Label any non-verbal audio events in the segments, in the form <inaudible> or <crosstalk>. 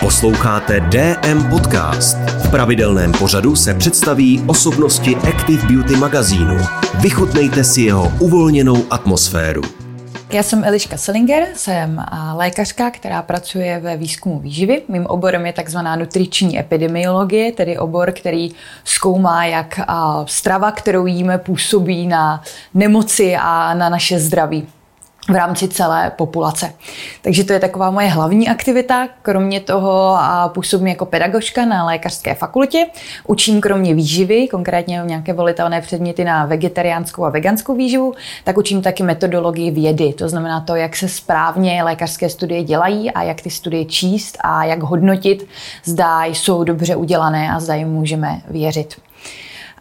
Posloucháte DM Podcast. V pravidelném pořadu se představí osobnosti Active Beauty magazínu. Vychutnejte si jeho uvolněnou atmosféru. Já jsem Eliška Selinger, jsem lékařka, která pracuje ve výzkumu výživy. Mým oborem je takzvaná nutriční epidemiologie, tedy obor, který zkoumá, jak strava, kterou jíme, působí na nemoci a na naše zdraví v rámci celé populace. Takže to je taková moje hlavní aktivita. Kromě toho působím jako pedagožka na lékařské fakultě. Učím kromě výživy, konkrétně nějaké volitelné předměty na vegetariánskou a veganskou výživu, tak učím taky metodologii vědy. To znamená to, jak se správně lékařské studie dělají a jak ty studie číst a jak hodnotit, zda jsou dobře udělané a zda jim můžeme věřit.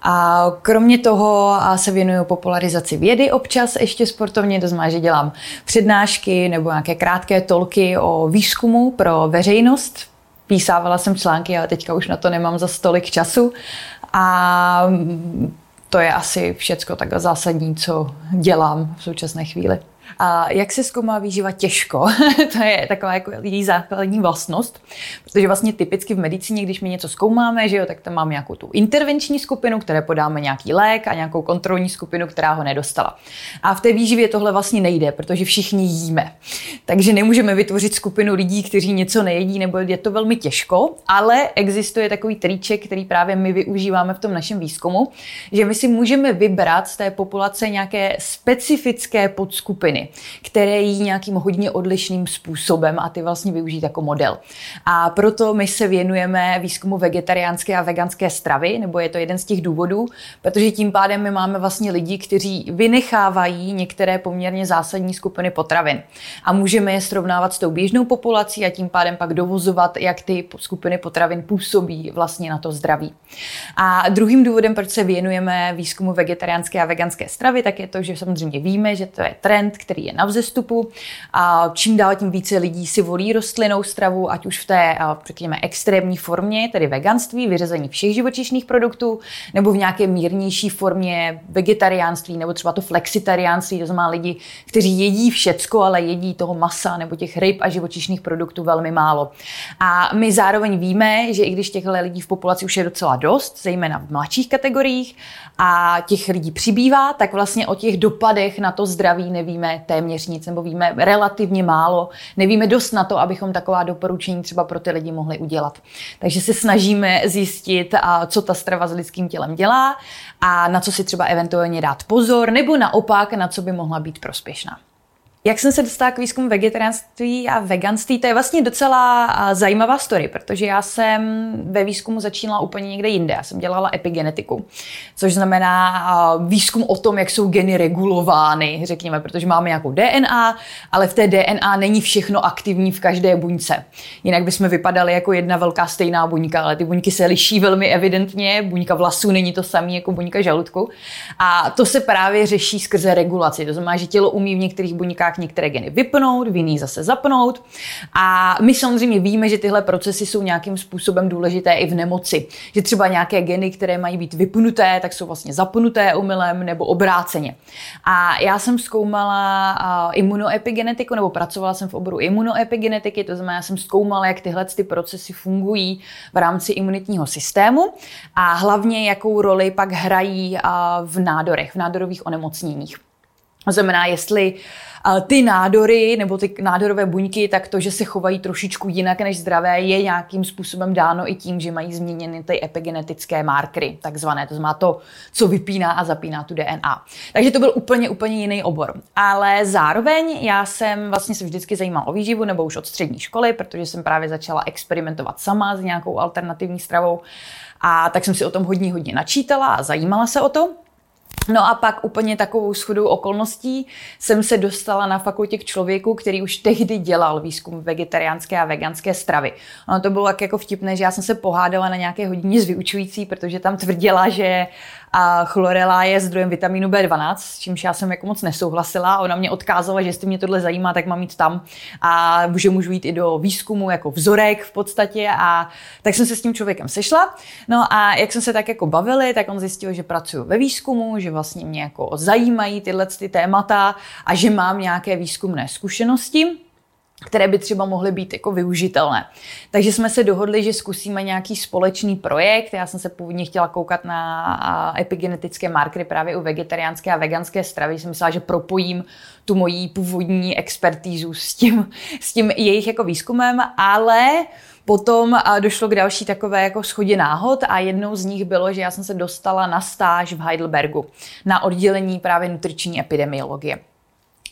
A kromě toho se věnuju popularizaci vědy občas ještě sportovně, to znamená, že dělám přednášky nebo nějaké krátké tolky o výzkumu pro veřejnost. Písávala jsem články, ale teďka už na to nemám za stolik času. A to je asi všecko tak zásadní, co dělám v současné chvíli. A jak se zkoumá výživa těžko? <laughs> to je taková jako její základní vlastnost, protože vlastně typicky v medicíně, když my něco zkoumáme, že jo, tak tam máme nějakou tu intervenční skupinu, které podáme nějaký lék a nějakou kontrolní skupinu, která ho nedostala. A v té výživě tohle vlastně nejde, protože všichni jíme. Takže nemůžeme vytvořit skupinu lidí, kteří něco nejedí, nebo je to velmi těžko, ale existuje takový triček, který právě my využíváme v tom našem výzkumu, že my si můžeme vybrat z té populace nějaké specifické podskupiny které jí nějakým hodně odlišným způsobem a ty vlastně využít jako model. A proto my se věnujeme výzkumu vegetariánské a veganské stravy, nebo je to jeden z těch důvodů, protože tím pádem my máme vlastně lidi, kteří vynechávají některé poměrně zásadní skupiny potravin. A můžeme je srovnávat s tou běžnou populací a tím pádem pak dovozovat, jak ty skupiny potravin působí vlastně na to zdraví. A druhým důvodem, proč se věnujeme výzkumu vegetariánské a veganské stravy, tak je to, že samozřejmě víme, že to je trend, který je na vzestupu a čím dál tím více lidí si volí rostlinnou stravu, ať už v té, řekněme, extrémní formě, tedy veganství, vyřazení všech živočišných produktů, nebo v nějaké mírnější formě vegetariánství, nebo třeba to flexitariánství, to znamená lidi, kteří jedí všecko, ale jedí toho masa nebo těch ryb a živočišných produktů velmi málo. A my zároveň víme, že i když těchto lidí v populaci už je docela dost, zejména v mladších kategoriích, a těch lidí přibývá, tak vlastně o těch dopadech na to zdraví nevíme téměř nic, nebo víme relativně málo. Nevíme dost na to, abychom taková doporučení třeba pro ty lidi mohli udělat. Takže se snažíme zjistit, co ta strava s lidským tělem dělá a na co si třeba eventuálně dát pozor, nebo naopak, na co by mohla být prospěšná. Jak jsem se dostala k výzkumu vegetariánství a veganství, to je vlastně docela zajímavá story, protože já jsem ve výzkumu začínala úplně někde jinde. Já jsem dělala epigenetiku, což znamená výzkum o tom, jak jsou geny regulovány, řekněme, protože máme nějakou DNA, ale v té DNA není všechno aktivní v každé buňce. Jinak bychom vypadali jako jedna velká stejná buňka, ale ty buňky se liší velmi evidentně. Buňka vlasů není to samý jako buňka žaludku. A to se právě řeší skrze regulaci. To znamená, že tělo umí v některých buňkách některé geny vypnout, v jiných zase zapnout. A my samozřejmě víme, že tyhle procesy jsou nějakým způsobem důležité i v nemoci. Že třeba nějaké geny, které mají být vypnuté, tak jsou vlastně zapnuté umylem nebo obráceně. A já jsem zkoumala imunoepigenetiku, nebo pracovala jsem v oboru imunoepigenetiky, to znamená, já jsem zkoumala, jak tyhle ty procesy fungují v rámci imunitního systému a hlavně jakou roli pak hrají v nádorech, v nádorových onemocněních. To znamená, jestli ty nádory nebo ty nádorové buňky, tak to, že se chovají trošičku jinak než zdravé, je nějakým způsobem dáno i tím, že mají změněny ty epigenetické markery, takzvané. To znamená to, co vypíná a zapíná tu DNA. Takže to byl úplně, úplně jiný obor. Ale zároveň já jsem vlastně se vždycky zajímal o výživu, nebo už od střední školy, protože jsem právě začala experimentovat sama s nějakou alternativní stravou. A tak jsem si o tom hodně, hodně načítala a zajímala se o to. No a pak úplně takovou shodou okolností jsem se dostala na fakultě k člověku, který už tehdy dělal výzkum vegetariánské a veganské stravy. Ono to bylo tak jako vtipné, že já jsem se pohádala na nějaké hodině s vyučující, protože tam tvrdila, že a chlorela je zdrojem vitamínu B12, s čímž já jsem jako moc nesouhlasila. Ona mě odkázala, že jestli mě tohle zajímá, tak mám jít tam a že můžu jít i do výzkumu jako vzorek v podstatě. A tak jsem se s tím člověkem sešla. No a jak jsme se tak jako bavili, tak on zjistil, že pracuji ve výzkumu, že vlastně mě jako zajímají tyhle ty témata a že mám nějaké výzkumné zkušenosti. Které by třeba mohly být jako využitelné. Takže jsme se dohodli, že zkusíme nějaký společný projekt. Já jsem se původně chtěla koukat na epigenetické markery právě u vegetariánské a veganské stravy. Jsem myslela, že propojím tu mojí původní expertízu s tím, <laughs> s tím jejich jako výzkumem, ale Potom došlo k další takové jako schodě náhod a jednou z nich bylo, že já jsem se dostala na stáž v Heidelbergu na oddělení právě nutriční epidemiologie.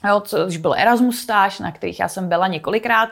Jo, což byl Erasmus stáž, na kterých já jsem byla několikrát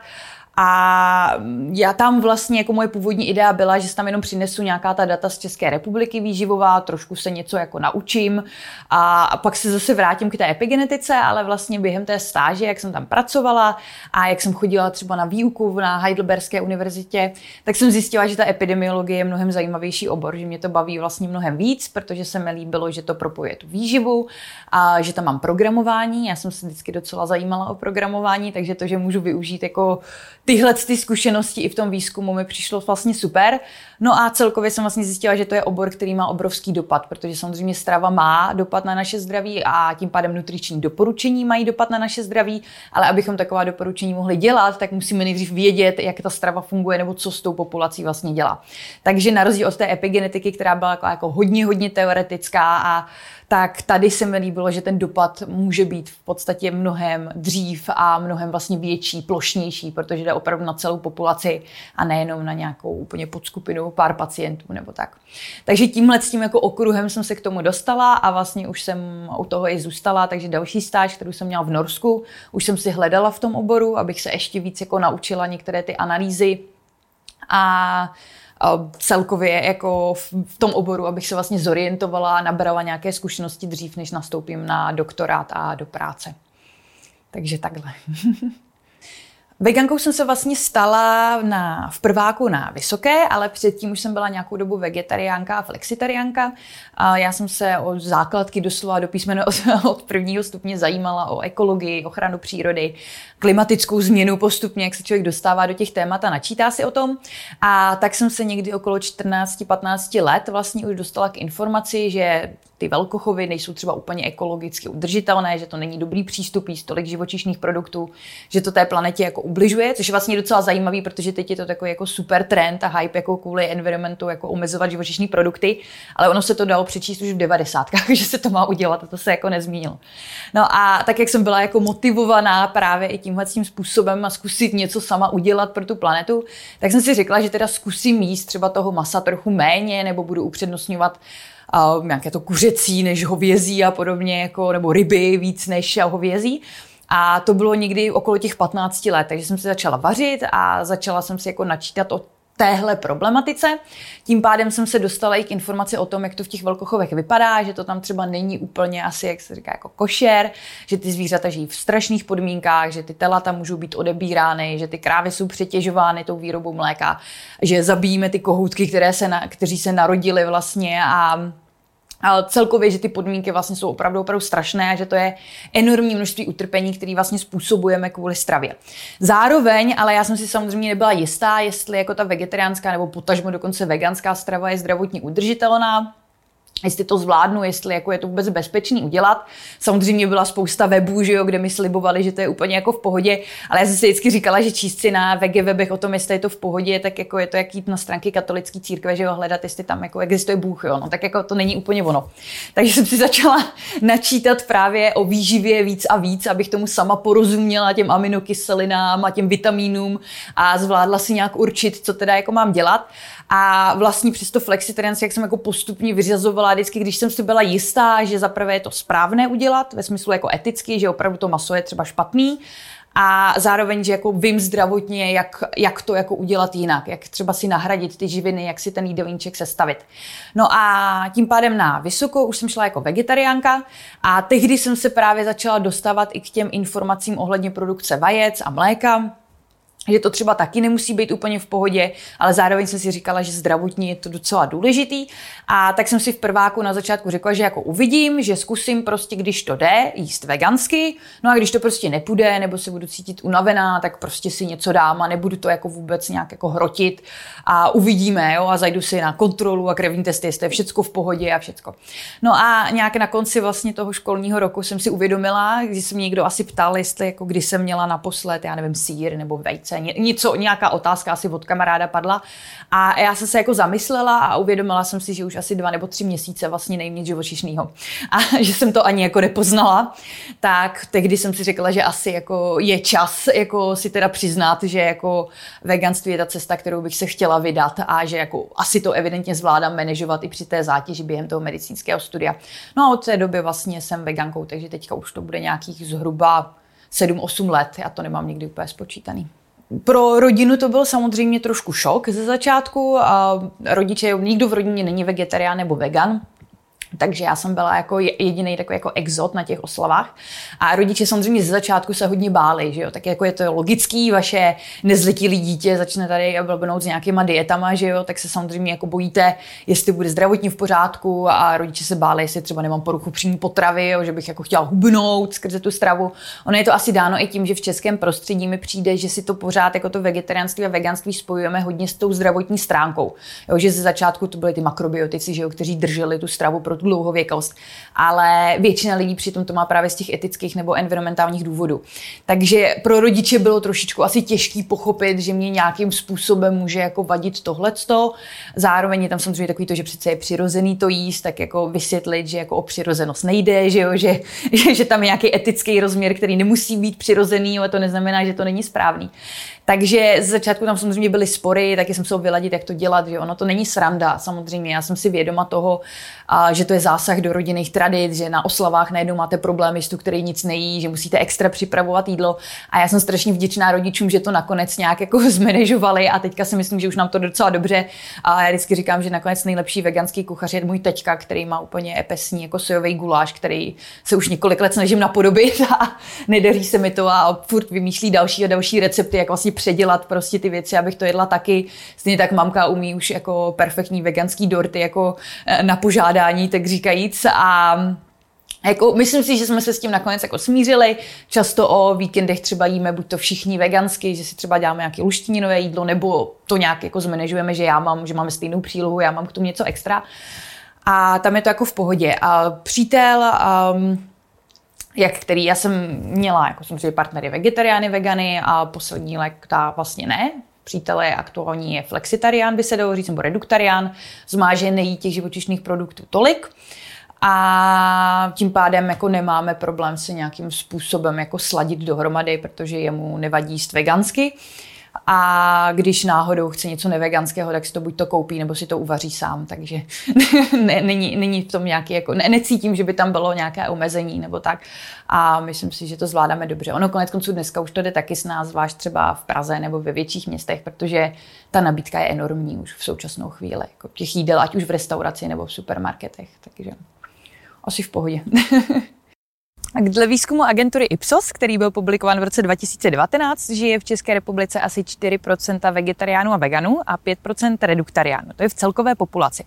a já tam vlastně, jako moje původní idea byla, že tam jenom přinesu nějaká ta data z České republiky výživová, trošku se něco jako naučím a, a pak se zase vrátím k té epigenetice, ale vlastně během té stáže, jak jsem tam pracovala a jak jsem chodila třeba na výuku na Heidelberské univerzitě, tak jsem zjistila, že ta epidemiologie je mnohem zajímavější obor, že mě to baví vlastně mnohem víc, protože se mi líbilo, že to propojuje tu výživu a že tam mám programování. Já jsem se vždycky docela zajímala o programování, takže to, že můžu využít jako tyhle ty zkušenosti i v tom výzkumu mi přišlo vlastně super. No a celkově jsem vlastně zjistila, že to je obor, který má obrovský dopad, protože samozřejmě strava má dopad na naše zdraví a tím pádem nutriční doporučení mají dopad na naše zdraví, ale abychom taková doporučení mohli dělat, tak musíme nejdřív vědět, jak ta strava funguje nebo co s tou populací vlastně dělá. Takže na rozdíl od té epigenetiky, která byla jako, hodně, hodně teoretická a tak tady se mi líbilo, že ten dopad může být v podstatě mnohem dřív a mnohem vlastně větší, plošnější, protože jde opravdu na celou populaci a nejenom na nějakou úplně podskupinu pár pacientů nebo tak. Takže tímhle s tím jako okruhem jsem se k tomu dostala a vlastně už jsem u toho i zůstala, takže další stáž, kterou jsem měla v Norsku, už jsem si hledala v tom oboru, abych se ještě víc jako naučila některé ty analýzy a celkově jako v tom oboru, abych se vlastně zorientovala a nabrala nějaké zkušenosti dřív, než nastoupím na doktorát a do práce. Takže takhle. <laughs> Vegankou jsem se vlastně stala na, v prváku na vysoké, ale předtím už jsem byla nějakou dobu vegetariánka a flexitariánka. A já jsem se od základky doslova do písmene od, <laughs> od prvního stupně zajímala o ekologii, ochranu přírody, klimatickou změnu postupně, jak se člověk dostává do těch témat a načítá si o tom. A tak jsem se někdy okolo 14-15 let vlastně už dostala k informaci, že ty velkochovy nejsou třeba úplně ekologicky udržitelné, že to není dobrý přístup jíst tolik živočišných produktů, že to té planetě jako ubližuje, což je vlastně docela zajímavý, protože teď je to takový jako super trend a hype jako kvůli environmentu, jako omezovat živočišní produkty, ale ono se to dalo přečíst už v 90. <laughs> že se to má udělat a to se jako nezmínilo. No a tak, jak jsem byla jako motivovaná právě i tímhle tím způsobem a zkusit něco sama udělat pro tu planetu, tak jsem si řekla, že teda zkusím jíst třeba toho masa trochu méně nebo budu upřednostňovat a nějaké to kuřecí než hovězí a podobně, jako, nebo ryby víc než hovězí. A to bylo někdy okolo těch 15 let, takže jsem se začala vařit a začala jsem si jako načítat o téhle problematice. Tím pádem jsem se dostala i k informaci o tom, jak to v těch velkochovech vypadá, že to tam třeba není úplně asi, jak se říká, jako košer, že ty zvířata žijí v strašných podmínkách, že ty telata můžou být odebírány, že ty krávy jsou přetěžovány tou výrobou mléka, že zabijíme ty kohoutky, které se na, kteří se narodili vlastně a celkově, že ty podmínky vlastně jsou opravdu, opravdu strašné a že to je enormní množství utrpení, který vlastně způsobujeme kvůli stravě. Zároveň, ale já jsem si samozřejmě nebyla jistá, jestli jako ta vegetariánská nebo potažmo dokonce veganská strava je zdravotně udržitelná jestli to zvládnu, jestli jako je to vůbec bezpečný udělat. Samozřejmě byla spousta webů, že jo, kde mi slibovali, že to je úplně jako v pohodě, ale já jsem si vždycky říkala, že číst si na VG webech o tom, jestli je to v pohodě, tak jako je to jak jít na stránky katolické církve, že jo, hledat, jestli tam jako existuje Bůh, jo, no, tak jako to není úplně ono. Takže jsem si začala <laughs> načítat právě o výživě víc a víc, abych tomu sama porozuměla těm aminokyselinám a těm vitamínům a zvládla si nějak určit, co teda jako mám dělat. A vlastně přes to flexitarianství, jak jsem jako postupně vyřazovala, vždycky, když jsem si byla jistá, že zaprvé je to správné udělat, ve smyslu jako eticky, že opravdu to maso je třeba špatný, a zároveň, že jako vím zdravotně, jak, jak to jako udělat jinak, jak třeba si nahradit ty živiny, jak si ten jídelníček sestavit. No a tím pádem na vysokou už jsem šla jako vegetariánka a tehdy jsem se právě začala dostávat i k těm informacím ohledně produkce vajec a mléka, že to třeba taky nemusí být úplně v pohodě, ale zároveň jsem si říkala, že zdravotní je to docela důležitý. A tak jsem si v prváku na začátku řekla, že jako uvidím, že zkusím prostě, když to jde, jíst vegansky. No a když to prostě nepůjde, nebo se budu cítit unavená, tak prostě si něco dám a nebudu to jako vůbec nějak jako hrotit a uvidíme, jo, a zajdu si na kontrolu a krevní testy, jestli je všecko v pohodě a všecko. No a nějak na konci vlastně toho školního roku jsem si uvědomila, když se mě někdo asi ptal, jestli jako kdy jsem měla naposled, já nevím, sír nebo vejce se něco, nějaká otázka asi od kamaráda padla. A já jsem se jako zamyslela a uvědomila jsem si, že už asi dva nebo tři měsíce vlastně nejím nic živočišného. A <laughs> že jsem to ani jako nepoznala. Tak tehdy jsem si řekla, že asi jako je čas jako si teda přiznat, že jako veganství je ta cesta, kterou bych se chtěla vydat a že jako asi to evidentně zvládám manažovat i při té zátěži během toho medicínského studia. No a od té doby vlastně jsem vegankou, takže teďka už to bude nějakých zhruba 7-8 let. Já to nemám nikdy úplně spočítaný. Pro rodinu to byl samozřejmě trošku šok ze začátku. A rodiče, nikdo v rodině není vegetarián nebo vegan, takže já jsem byla jako jediný takový jako exot na těch oslavách. A rodiče samozřejmě ze začátku se hodně báli, že jo. Tak jako je to logický, vaše nezletilý dítě začne tady blbnout s nějakýma dietama, že jo, tak se samozřejmě jako bojíte, jestli bude zdravotně v pořádku a rodiče se báli, jestli třeba nemám poruchu přímé potravy, jo, že bych jako chtěla hubnout skrze tu stravu. Ono je to asi dáno i tím, že v českém prostředí mi přijde, že si to pořád jako to vegetariánství a veganství spojujeme hodně s tou zdravotní stránkou. Jo, že ze začátku to byly ty makrobiotici, že jo, kteří drželi tu stravu pro tu dlouhověkost, ale většina lidí přitom to má právě z těch etických nebo environmentálních důvodů. Takže pro rodiče bylo trošičku asi těžký pochopit, že mě nějakým způsobem může jako vadit tohleto. Zároveň je tam samozřejmě takový to, že přece je přirozený to jíst, tak jako vysvětlit, že jako o přirozenost nejde, že, jo, že, <laughs> že, že tam je nějaký etický rozměr, který nemusí být přirozený, ale to neznamená, že to není správný. Takže z začátku tam samozřejmě byly spory, taky jsem se vyladit, jak to dělat, že ono to není sranda, samozřejmě. Já jsem si vědoma toho, a, že to je zásah do rodinných tradic, že na oslavách najednou máte problémy s tu, který nic nejí, že musíte extra připravovat jídlo. A já jsem strašně vděčná rodičům, že to nakonec nějak jako <laughs> zmanežovali a teďka si myslím, že už nám to docela dobře. A já vždycky říkám, že nakonec nejlepší veganský kuchař je můj teďka, který má úplně epesní jako sojový guláš, který se už několik let snažím napodobit <laughs> a nedaří se mi to a furt vymýšlí další a další recepty, jak vlastně předělat prostě ty věci, abych to jedla taky. Stejně tak mamka umí už jako perfektní veganský dorty jako eh, na požádání, tak říkajíc. A jako, myslím si, že jsme se s tím nakonec jako smířili. Často o víkendech třeba jíme buď to všichni vegansky, že si třeba dáme nějaké luštěninové jídlo, nebo to nějak jako zmanežujeme, že já mám, že máme stejnou přílohu, já mám k tomu něco extra. A tam je to jako v pohodě. A přítel, um, jak který já jsem měla, jako jsem si partnery vegetariány, vegany a poslední lék ta vlastně ne. Přítelé aktuální je flexitarián, by se dalo říct, nebo reduktarián, zmáže nejí těch živočišných produktů tolik. A tím pádem jako nemáme problém se nějakým způsobem jako sladit dohromady, protože jemu nevadí jíst vegansky. A když náhodou chce něco neveganského, tak si to buď to koupí, nebo si to uvaří sám. Takže <laughs> ne, není, není v tom nějaký, jako, ne, necítím, že by tam bylo nějaké omezení nebo tak. A myslím si, že to zvládáme dobře. Ono konec konců dneska už to jde taky s nás, zvlášť třeba v Praze nebo ve větších městech, protože ta nabídka je enormní už v současnou chvíli. Jako těch jídel, ať už v restauraci nebo v supermarketech. Takže asi v pohodě. <laughs> Dle výzkumu agentury Ipsos, který byl publikován v roce 2019, žije v České republice asi 4% vegetariánů a veganů a 5% reduktariánů. To je v celkové populaci.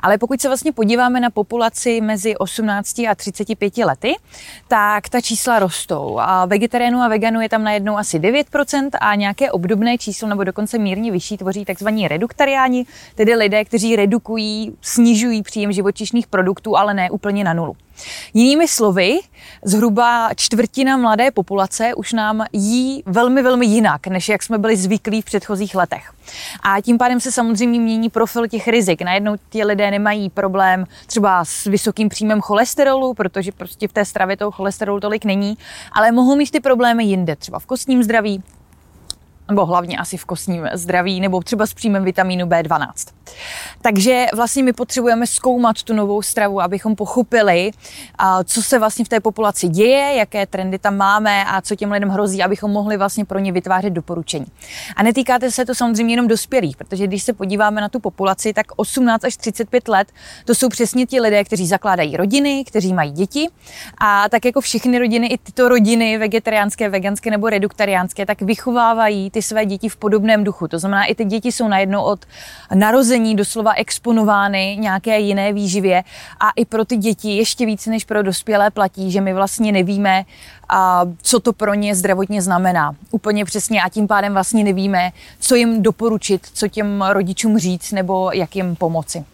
Ale pokud se vlastně podíváme na populaci mezi 18 a 35 lety, tak ta čísla rostou. A vegetariánů a veganů je tam najednou asi 9% a nějaké obdobné číslo nebo dokonce mírně vyšší tvoří tzv. reduktariáni, tedy lidé, kteří redukují, snižují příjem živočišných produktů, ale ne úplně na nulu. Jinými slovy, zhruba čtvrtina mladé populace už nám jí velmi, velmi jinak, než jak jsme byli zvyklí v předchozích letech. A tím pádem se samozřejmě mění profil těch rizik. Najednou ti lidé nemají problém třeba s vysokým příjmem cholesterolu, protože prostě v té stravě toho cholesterolu tolik není, ale mohou mít ty problémy jinde, třeba v kostním zdraví, nebo hlavně asi v kostním zdraví, nebo třeba s příjmem vitamínu B12. Takže vlastně my potřebujeme zkoumat tu novou stravu, abychom pochopili, co se vlastně v té populaci děje, jaké trendy tam máme a co těm lidem hrozí, abychom mohli vlastně pro ně vytvářet doporučení. A netýkáte se to samozřejmě jenom dospělých, protože když se podíváme na tu populaci, tak 18 až 35 let to jsou přesně ti lidé, kteří zakládají rodiny, kteří mají děti a tak jako všechny rodiny, i tyto rodiny vegetariánské, veganské nebo reduktariánské, tak vychovávají ty své děti v podobném duchu. To znamená, i ty děti jsou najednou od narození doslova exponovány nějaké jiné výživě a i pro ty děti ještě více než pro dospělé platí, že my vlastně nevíme, a co to pro ně zdravotně znamená. Úplně přesně a tím pádem vlastně nevíme, co jim doporučit, co těm rodičům říct nebo jak jim pomoci.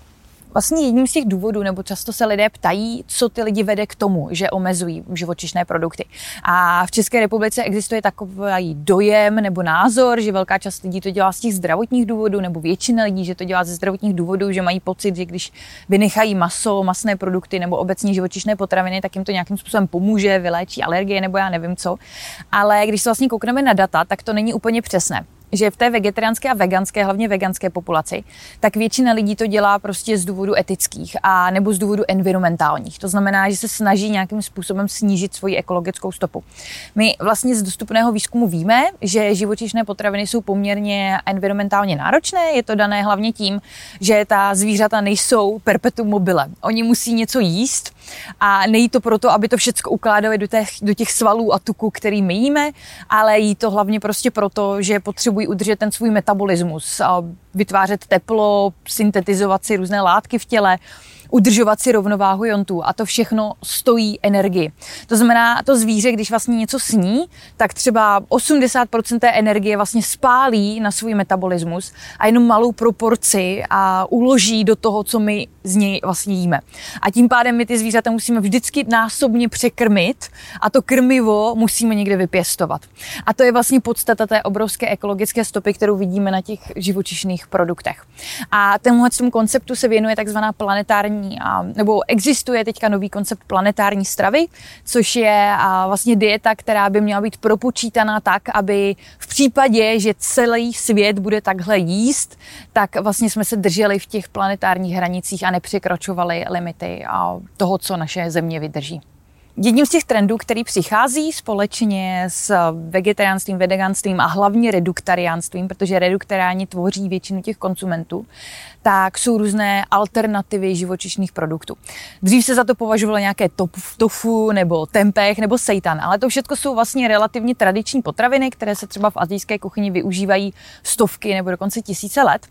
Vlastně jedním z těch důvodů, nebo často se lidé ptají, co ty lidi vede k tomu, že omezují živočišné produkty. A v České republice existuje takový dojem nebo názor, že velká část lidí to dělá z těch zdravotních důvodů, nebo většina lidí, že to dělá ze zdravotních důvodů, že mají pocit, že když vynechají maso, masné produkty nebo obecně živočišné potraviny, tak jim to nějakým způsobem pomůže, vyléčí alergie nebo já nevím co. Ale když se vlastně koukneme na data, tak to není úplně přesné že v té vegetariánské a veganské, hlavně veganské populaci, tak většina lidí to dělá prostě z důvodu etických a nebo z důvodu environmentálních. To znamená, že se snaží nějakým způsobem snížit svoji ekologickou stopu. My vlastně z dostupného výzkumu víme, že živočišné potraviny jsou poměrně environmentálně náročné. Je to dané hlavně tím, že ta zvířata nejsou perpetuum mobile. Oni musí něco jíst a nejí to proto, aby to všechno ukládali do těch, do těch svalů a tuku, který my jíme, ale jí to hlavně prostě proto, že potřebují udržet ten svůj metabolismus, vytvářet teplo, syntetizovat si různé látky v těle udržovat si rovnováhu jontů a to všechno stojí energii. To znamená, to zvíře, když vlastně něco sní, tak třeba 80% té energie vlastně spálí na svůj metabolismus a jenom malou proporci a uloží do toho, co my z něj vlastně jíme. A tím pádem my ty zvířata musíme vždycky násobně překrmit a to krmivo musíme někde vypěstovat. A to je vlastně podstata té obrovské ekologické stopy, kterou vidíme na těch živočišných produktech. A tenhle tomu konceptu se věnuje takzvaná planetární nebo existuje teďka nový koncept planetární stravy, což je a, vlastně dieta, která by měla být propočítaná tak, aby v případě, že celý svět bude takhle jíst, tak vlastně jsme se drželi v těch planetárních hranicích a nepřekračovali limity a toho, co naše země vydrží. Jedním z těch trendů, který přichází společně s vegetariánstvím, veganstvím a hlavně reduktariánstvím, protože reduktariáni tvoří většinu těch konsumentů, tak jsou různé alternativy živočišných produktů. Dřív se za to považovalo nějaké tofu nebo tempeh nebo seitan, ale to všechno jsou vlastně relativně tradiční potraviny, které se třeba v azijské kuchyni využívají stovky nebo dokonce tisíce let.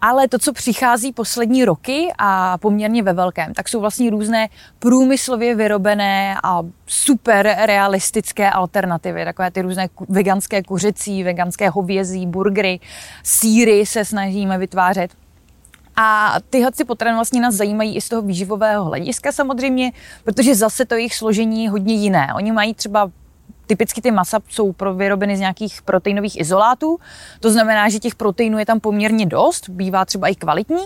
Ale to, co přichází poslední roky a poměrně ve velkém, tak jsou vlastně různé průmyslově vyrobené a super realistické alternativy, takové ty různé veganské kuřecí, veganské hovězí, burgery, síry se snažíme vytvářet. A tyhle si potraviny vlastně nás zajímají i z toho výživového hlediska samozřejmě, protože zase to jejich složení je hodně jiné. Oni mají třeba Typicky ty masa jsou vyrobeny z nějakých proteinových izolátů, to znamená, že těch proteinů je tam poměrně dost, bývá třeba i kvalitní,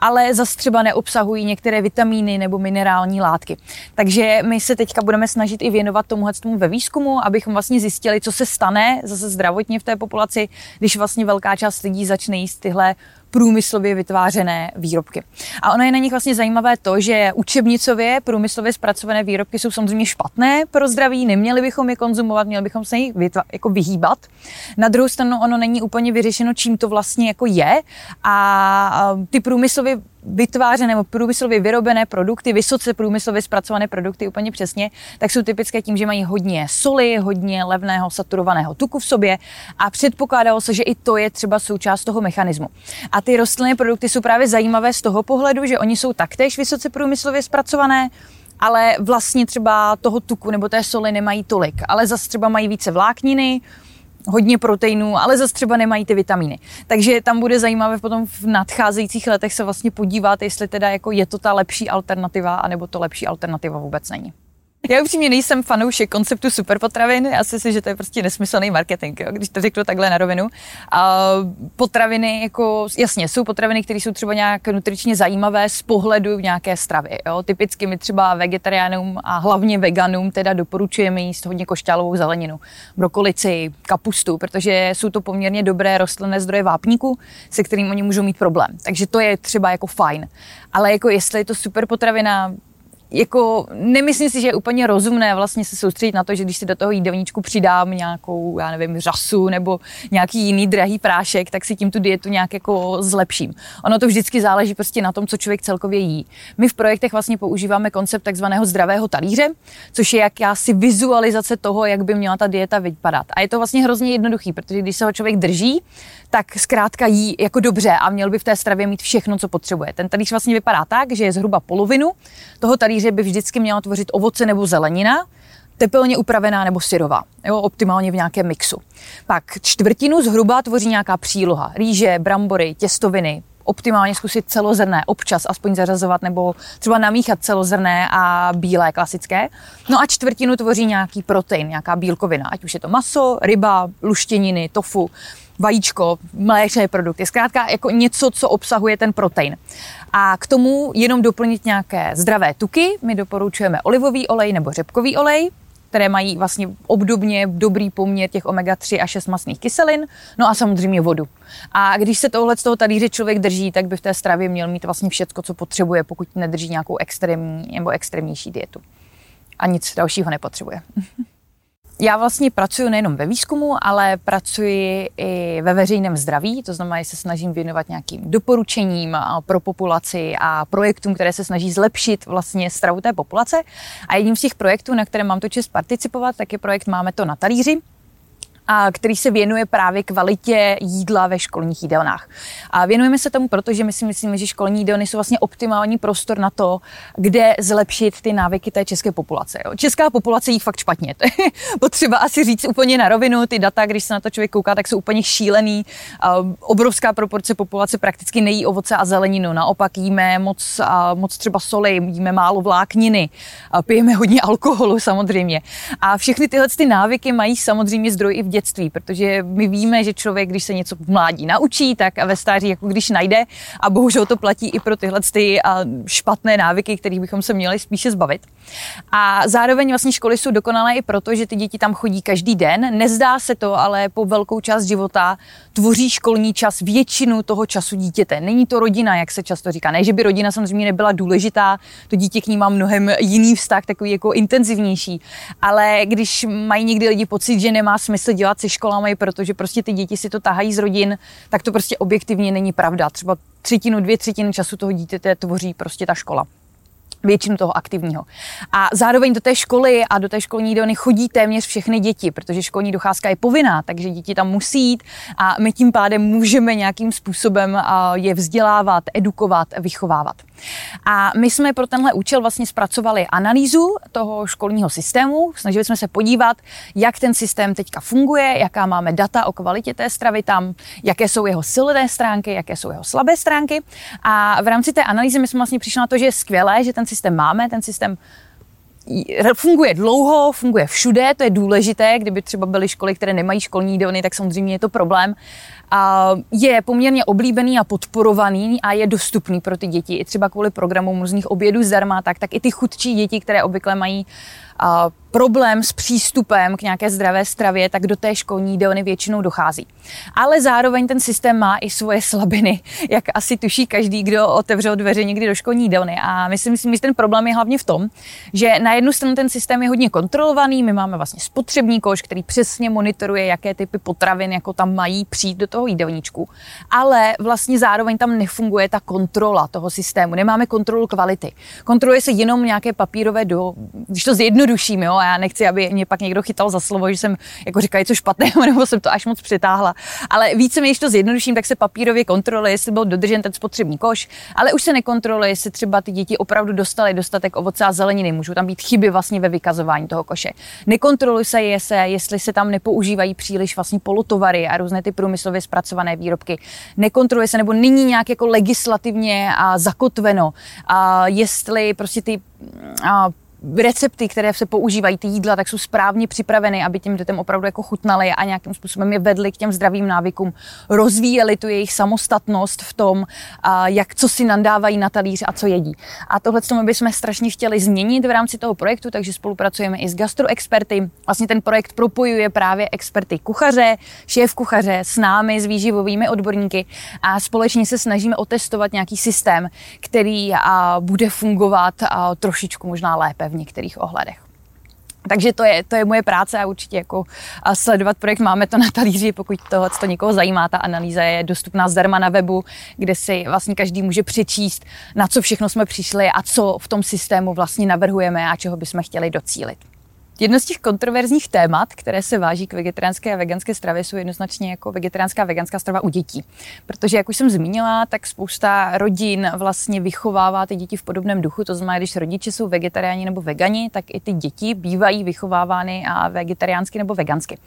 ale zase třeba neobsahují některé vitamíny nebo minerální látky. Takže my se teďka budeme snažit i věnovat tomuhle tomu ve výzkumu, abychom vlastně zjistili, co se stane zase zdravotně v té populaci, když vlastně velká část lidí začne jíst tyhle průmyslově vytvářené výrobky. A ono je na nich vlastně zajímavé to, že učebnicově průmyslově zpracované výrobky jsou samozřejmě špatné pro zdraví, neměli bychom je konzumovat, měli bychom se jich vytva- jako vyhýbat. Na druhou stranu ono není úplně vyřešeno, čím to vlastně jako je a ty průmyslově vytvářené nebo průmyslově vyrobené produkty, vysoce průmyslově zpracované produkty úplně přesně, tak jsou typické tím, že mají hodně soli, hodně levného saturovaného tuku v sobě a předpokládalo se, že i to je třeba součást toho mechanismu. A ty rostlinné produkty jsou právě zajímavé z toho pohledu, že oni jsou taktéž vysoce průmyslově zpracované, ale vlastně třeba toho tuku nebo té soli nemají tolik, ale zase třeba mají více vlákniny, hodně proteinů, ale zase třeba nemají ty vitamíny. Takže tam bude zajímavé potom v nadcházejících letech se vlastně podívat, jestli teda jako je to ta lepší alternativa, anebo to lepší alternativa vůbec není. <laughs> Já upřímně nejsem fanoušek konceptu superpotravin. Já si myslím, že to je prostě nesmyslný marketing, jo, když to řeknu takhle na rovinu. A potraviny, jako, jasně, jsou potraviny, které jsou třeba nějak nutričně zajímavé z pohledu nějaké stravy. Jo. Typicky my třeba vegetariánům a hlavně veganům teda doporučujeme jíst hodně košťálovou zeleninu, brokolici, kapustu, protože jsou to poměrně dobré rostlinné zdroje vápníku, se kterým oni můžou mít problém. Takže to je třeba jako fajn. Ale jako jestli je to super potravina, jako nemyslím si, že je úplně rozumné vlastně se soustředit na to, že když si do toho jídelníčku přidám nějakou, já nevím, řasu nebo nějaký jiný drahý prášek, tak si tím tu dietu nějak jako zlepším. Ono to vždycky záleží prostě na tom, co člověk celkově jí. My v projektech vlastně používáme koncept takzvaného zdravého talíře, což je jakási vizualizace toho, jak by měla ta dieta vypadat. A je to vlastně hrozně jednoduchý, protože když se ho člověk drží, tak zkrátka jí jako dobře a měl by v té stravě mít všechno, co potřebuje. Ten talíř vlastně vypadá tak, že je zhruba polovinu toho talíře by vždycky měla tvořit ovoce nebo zelenina, tepelně upravená nebo syrová, jo, optimálně v nějakém mixu. Pak čtvrtinu zhruba tvoří nějaká příloha, rýže, brambory, těstoviny, optimálně zkusit celozrné, občas aspoň zařazovat nebo třeba namíchat celozrné a bílé klasické. No a čtvrtinu tvoří nějaký protein, nějaká bílkovina, ať už je to maso, ryba, luštěniny, tofu vajíčko, mléčné produkty. Zkrátka jako něco, co obsahuje ten protein. A k tomu jenom doplnit nějaké zdravé tuky. My doporučujeme olivový olej nebo řepkový olej, které mají vlastně obdobně dobrý poměr těch omega-3 a 6 masných kyselin, no a samozřejmě vodu. A když se tohle z toho talíře člověk drží, tak by v té stravě měl mít vlastně všechno, co potřebuje, pokud nedrží nějakou extrémní nebo extrémnější dietu. A nic dalšího nepotřebuje. <laughs> Já vlastně pracuji nejenom ve výzkumu, ale pracuji i ve veřejném zdraví, to znamená, že se snažím věnovat nějakým doporučením pro populaci a projektům, které se snaží zlepšit vlastně stravu té populace. A jedním z těch projektů, na které mám to čest participovat, tak je projekt Máme to na talíři, a který se věnuje právě kvalitě jídla ve školních jídelnách. A věnujeme se tomu, protože my si myslíme, že školní jídelny jsou vlastně optimální prostor na to, kde zlepšit ty návyky té české populace. Jo. Česká populace jí fakt špatně. <laughs> To je potřeba asi říct úplně na rovinu. Ty data, když se na to člověk kouká, tak jsou úplně šílený. Obrovská proporce populace prakticky nejí ovoce a zeleninu. Naopak jíme moc, moc třeba soli, jíme málo vlákniny, pijeme hodně alkoholu samozřejmě. A všechny tyhle ty návyky mají samozřejmě zdroj i v dětství, protože my víme, že člověk, když se něco v mládí naučí, tak a ve stáří jako když najde a bohužel to platí i pro tyhle ty špatné návyky, kterých bychom se měli spíše zbavit. A zároveň vlastně školy jsou dokonalé i proto, že ty děti tam chodí každý den. Nezdá se to, ale po velkou část života tvoří školní čas většinu toho času dítěte. Není to rodina, jak se často říká. Ne, že by rodina samozřejmě nebyla důležitá, to dítě k ní má mnohem jiný vztah, takový jako intenzivnější. Ale když mají někdy lidi pocit, že nemá smysl dělat se školami, protože prostě ty děti si to tahají z rodin, tak to prostě objektivně není pravda. Třeba třetinu, dvě třetiny času toho dítěte tvoří prostě ta škola většinu toho aktivního. A zároveň do té školy a do té školní jídelny chodí téměř všechny děti, protože školní docházka je povinná, takže děti tam musí jít a my tím pádem můžeme nějakým způsobem je vzdělávat, edukovat, vychovávat. A my jsme pro tenhle účel vlastně zpracovali analýzu toho školního systému. Snažili jsme se podívat, jak ten systém teďka funguje, jaká máme data o kvalitě té stravy tam, jaké jsou jeho silné stránky, jaké jsou jeho slabé stránky. A v rámci té analýzy my jsme vlastně přišli na to, že je skvělé, že ten systém máme, ten systém funguje dlouho, funguje všude, to je důležité, kdyby třeba byly školy, které nemají školní jídelny, tak samozřejmě je to problém. A je poměrně oblíbený a podporovaný a je dostupný pro ty děti. I třeba kvůli programům různých obědů zdarma, tak, tak i ty chudší děti, které obvykle mají a problém s přístupem k nějaké zdravé stravě, tak do té školní jídelny většinou dochází. Ale zároveň ten systém má i svoje slabiny, <laughs> jak asi tuší každý, kdo otevřel dveře někdy do školní jídelny. A my si myslím, že ten problém je hlavně v tom, že na jednu stranu ten systém je hodně kontrolovaný, my máme vlastně spotřební koš, který přesně monitoruje, jaké typy potravin jako tam mají přijít do toho jídelníčku. Ale vlastně zároveň tam nefunguje ta kontrola toho systému, nemáme kontrolu kvality. Kontroluje se jenom nějaké papírové do, když to jo, a já nechci, aby mě pak někdo chytal za slovo, že jsem jako říkal něco špatného, <laughs> nebo jsem to až moc přitáhla. Ale více když to zjednoduším, tak se papírově kontroluje, jestli byl dodržen ten spotřební koš, ale už se nekontroluje, jestli třeba ty děti opravdu dostaly dostatek ovoce a zeleniny. Můžou tam být chyby vlastně ve vykazování toho koše. Nekontroluje se, je se, jestli se tam nepoužívají příliš vlastně polotovary a různé ty průmyslově zpracované výrobky. Nekontroluje se nebo není nějak jako legislativně a zakotveno, a jestli prostě ty a recepty, které se používají, ty jídla, tak jsou správně připraveny, aby těm dětem opravdu jako chutnaly a nějakým způsobem je vedly k těm zdravým návykům, rozvíjeli tu jejich samostatnost v tom, jak co si nandávají na talíř a co jedí. A tohle my bychom strašně chtěli změnit v rámci toho projektu, takže spolupracujeme i s gastroexperty. Vlastně ten projekt propojuje právě experty kuchaře, šéf kuchaře s námi, s výživovými odborníky a společně se snažíme otestovat nějaký systém, který bude fungovat trošičku možná lépe v některých ohledech. Takže to je, to je moje práce a určitě jako sledovat projekt. Máme to na talíři, pokud tohle to někoho zajímá. Ta analýza je dostupná zdarma na webu, kde si vlastně každý může přečíst, na co všechno jsme přišli a co v tom systému vlastně navrhujeme a čeho bychom chtěli docílit. Jedno z těch kontroverzních témat, které se váží k vegetariánské a veganské stravě, jsou jednoznačně jako vegetariánská a veganská strava u dětí. Protože, jak už jsem zmínila, tak spousta rodin vlastně vychovává ty děti v podobném duchu. To znamená, když rodiče jsou vegetariáni nebo vegani, tak i ty děti bývají vychovávány a vegetariánsky nebo vegansky.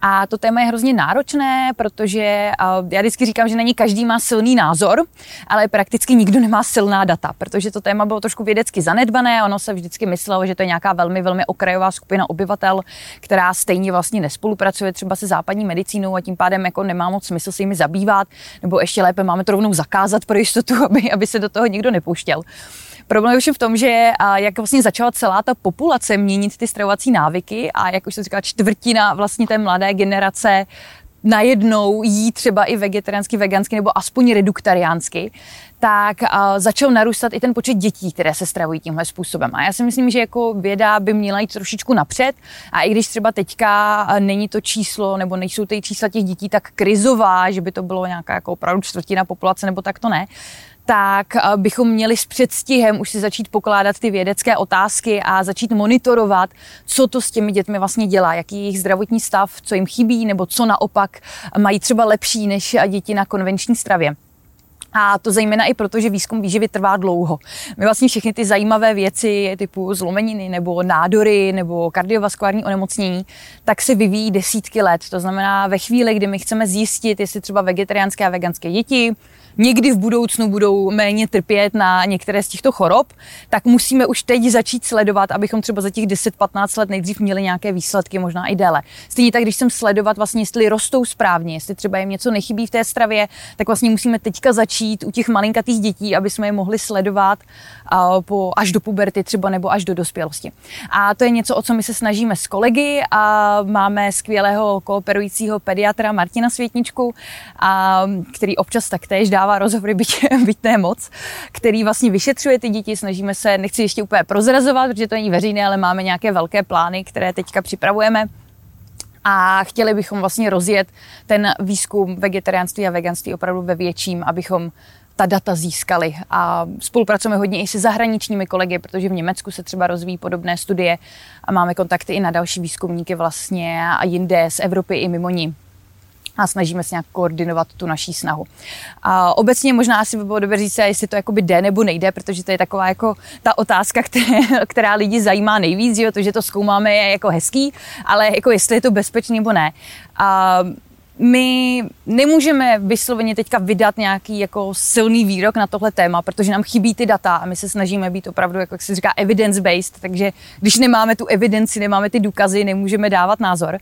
A to téma je hrozně náročné, protože já vždycky říkám, že není každý má silný názor, ale prakticky nikdo nemá silná data, protože to téma bylo trošku vědecky zanedbané. Ono se vždycky myslelo, že to je nějaká velmi, velmi okrajová skupina skupina obyvatel, která stejně vlastně nespolupracuje třeba se západní medicínou a tím pádem jako nemá moc smysl se jimi zabývat, nebo ještě lépe máme to rovnou zakázat pro jistotu, <laughs> aby, aby se do toho nikdo nepouštěl. Problém je v tom, že jak vlastně začala celá ta populace měnit ty stravovací návyky a jak už jsem říkala, čtvrtina vlastně té mladé generace najednou jí třeba i vegetariánsky, vegansky nebo aspoň reduktariánsky, tak začal narůstat i ten počet dětí, které se stravují tímhle způsobem. A já si myslím, že jako věda by měla jít trošičku napřed a i když třeba teďka není to číslo nebo nejsou ty čísla těch dětí tak krizová, že by to bylo nějaká jako opravdu čtvrtina populace nebo tak to ne, tak eh, bychom měli s předstihem už si začít pokládat ty vědecké otázky a začít monitorovat, co to s těmi dětmi vlastně dělá, jaký je jejich zdravotní stav, co jim chybí, nebo co naopak mají třeba lepší než děti na konvenční stravě. A to zejména i proto, že výzkum výživy trvá dlouho. My vlastně všechny ty zajímavé věci typu zlomeniny nebo nádory nebo kardiovaskulární onemocnění, tak se vyvíjí desítky let. To znamená ve chvíli, kdy my chceme zjistit, jestli třeba vegetariánské a veganské děti někdy v budoucnu budou méně trpět na některé z těchto chorob, tak musíme už teď začít sledovat, abychom třeba za těch 10-15 let nejdřív měli nějaké výsledky, možná i déle. Stejně tak, když jsem sledovat vlastně, jestli rostou správně, jestli třeba jim něco nechybí v té stravě, tak vlastně musíme teďka začít u těch malinkatých dětí, aby jsme je mohli sledovat po, až do puberty třeba nebo až do dospělosti. A to je něco, o co my se snažíme s kolegy a máme skvělého kooperujícího pediatra Martina Světničku, a, který občas taktéž dává rozhovory, byť, <laughs> byť ne moc, který vlastně vyšetřuje ty děti. Snažíme se, nechci ještě úplně prozrazovat, protože to není veřejné, ale máme nějaké velké plány, které teďka připravujeme a chtěli bychom vlastně rozjet ten výzkum vegetariánství a veganství opravdu ve větším, abychom ta data získali. A spolupracujeme hodně i se zahraničními kolegy, protože v Německu se třeba rozvíjí podobné studie a máme kontakty i na další výzkumníky vlastně a jinde z Evropy i mimo ní a snažíme se nějak koordinovat tu naší snahu. A obecně možná asi by bylo dobré říct, jestli to jakoby jde nebo nejde, protože to je taková jako ta otázka, <laughs> které, která lidi zajímá nejvíc, že to, že to zkoumáme je jako hezký, ale jako jestli je to bezpečné nebo ne. A my nemůžeme vysloveně teďka vydat nějaký jako silný výrok na tohle téma, protože nám chybí ty data a my se snažíme být opravdu, jako jak se říká, evidence-based, takže když nemáme tu evidenci, nemáme ty důkazy, nemůžeme dávat názor.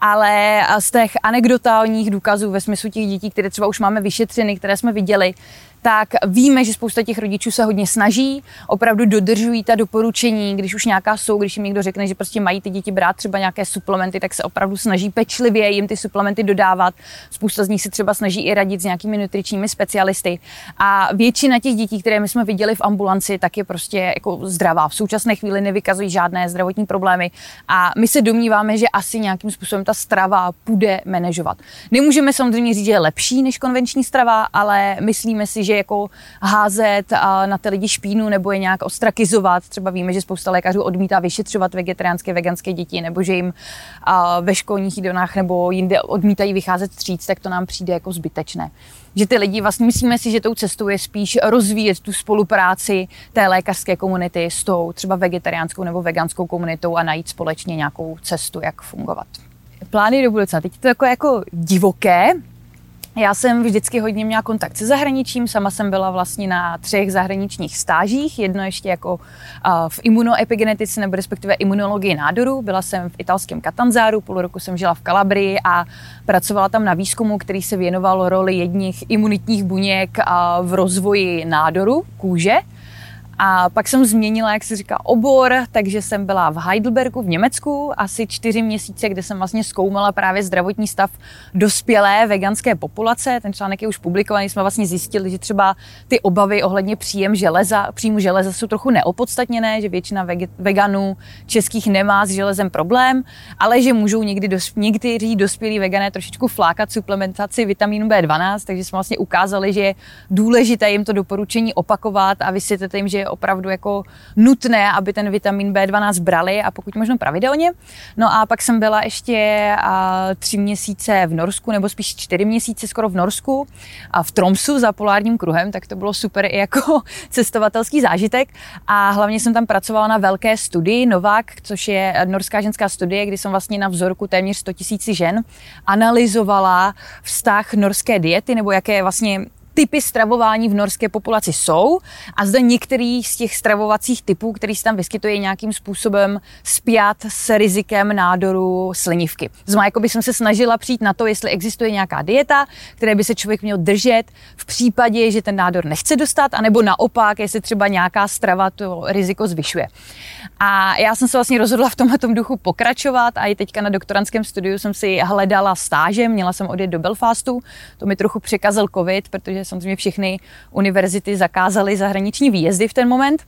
Ale z těch anekdotálních důkazů ve smyslu těch dětí, které třeba už máme vyšetřeny, které jsme viděli, tak víme, že spousta těch rodičů se hodně snaží, opravdu dodržují ta doporučení, když už nějaká jsou, když jim někdo řekne, že prostě mají ty děti brát třeba nějaké suplementy, tak se opravdu snaží pečlivě jim ty suplementy dodávat. Spousta z nich se třeba snaží i radit s nějakými nutričními specialisty. A většina těch dětí, které my jsme viděli v ambulanci, tak je prostě jako zdravá. V současné chvíli nevykazují žádné zdravotní problémy a my se domníváme, že asi nějakým způsobem ta strava bude manažovat. Nemůžeme samozřejmě říct, že je lepší než konvenční strava, ale myslíme si, že že jako házet na ty lidi špínu nebo je nějak ostrakizovat. Třeba víme, že spousta lékařů odmítá vyšetřovat vegetariánské, veganské děti, nebo že jim ve školních jídelnách nebo jinde odmítají vycházet stříc, tak to nám přijde jako zbytečné. Že ty lidi vlastně myslíme si, že tou cestou je spíš rozvíjet tu spolupráci té lékařské komunity s tou třeba vegetariánskou nebo veganskou komunitou a najít společně nějakou cestu, jak fungovat. Plány do budoucna. Teď je to jako, jako divoké, Já jsem vždycky hodně měla kontakt se zahraničím, sama jsem byla vlastně na třech zahraničních stážích, jedno ještě jako v imunoepigenetice nebo respektive imunologii nádoru. Byla jsem v italském Katanzáru, půl roku jsem žila v Kalabrii a pracovala tam na výzkumu, který se věnoval roli jedních imunitních buněk v rozvoji nádoru kůže. A pak jsem změnila, jak se říká, obor, takže jsem byla v Heidelbergu v Německu asi čtyři měsíce, kde jsem vlastně zkoumala právě zdravotní stav dospělé veganské populace. Ten článek je už publikovaný, jsme vlastně zjistili, že třeba ty obavy ohledně příjem železa, příjmu železa jsou trochu neopodstatněné, že většina veganů českých nemá s železem problém, ale že můžou někdy dos, někteří dospělí vegané trošičku flákat suplementaci vitamínu B12, takže jsme vlastně ukázali, že je důležité jim to doporučení opakovat a vysvětlit jim, že je opravdu jako nutné, aby ten vitamin B12 brali a pokud možno pravidelně. No a pak jsem byla ještě tři měsíce v Norsku, nebo spíš čtyři měsíce skoro v Norsku a v Tromsu za polárním kruhem, tak to bylo super i jako <laughs> cestovatelský zážitek. A hlavně jsem tam pracovala na velké studii Novák, což je norská ženská studie, kdy jsem vlastně na vzorku téměř 100 000 žen analyzovala vztah norské diety, nebo jaké vlastně typy stravování v norské populaci jsou a zde některý z těch stravovacích typů, který se tam vyskytuje, nějakým způsobem spjat s rizikem nádoru slinivky. Znamená, jako by jsem se snažila přijít na to, jestli existuje nějaká dieta, které by se člověk měl držet v případě, že ten nádor nechce dostat, anebo naopak, jestli třeba nějaká strava to riziko zvyšuje. A já jsem se vlastně rozhodla v tomhle duchu pokračovat a i teďka na doktorantském studiu jsem si hledala stáže, měla jsem odjet do Belfastu, to mi trochu překazil covid, samozřejmě všechny univerzity zakázaly zahraniční výjezdy v ten moment.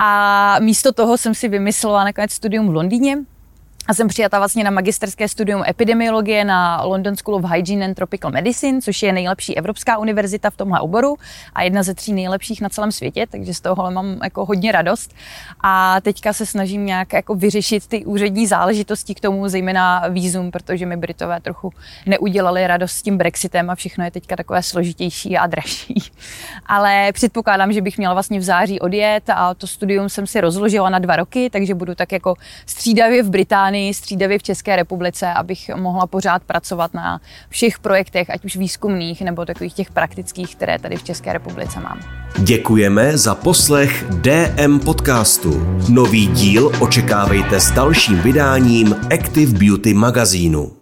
A místo toho jsem si vymyslela nakonec studium v Londýně, a jsem přijata vlastně na magisterské studium epidemiologie na London School of Hygiene and Tropical Medicine, což je nejlepší evropská univerzita v tomhle oboru a jedna ze tří nejlepších na celém světě, takže z toho mám jako hodně radost. A teďka se snažím nějak jako vyřešit ty úřední záležitosti k tomu, zejména výzum, protože mi Britové trochu neudělali radost s tím Brexitem a všechno je teďka takové složitější a dražší. <laughs> Ale předpokládám, že bych měla vlastně v září odjet a to studium jsem si rozložila na dva roky, takže budu tak jako střídavě v Británii Británii, střídavě v České republice, abych mohla pořád pracovat na všech projektech, ať už výzkumných nebo takových těch praktických, které tady v České republice mám. Děkujeme za poslech DM podcastu. Nový díl očekávejte s dalším vydáním Active Beauty magazínu.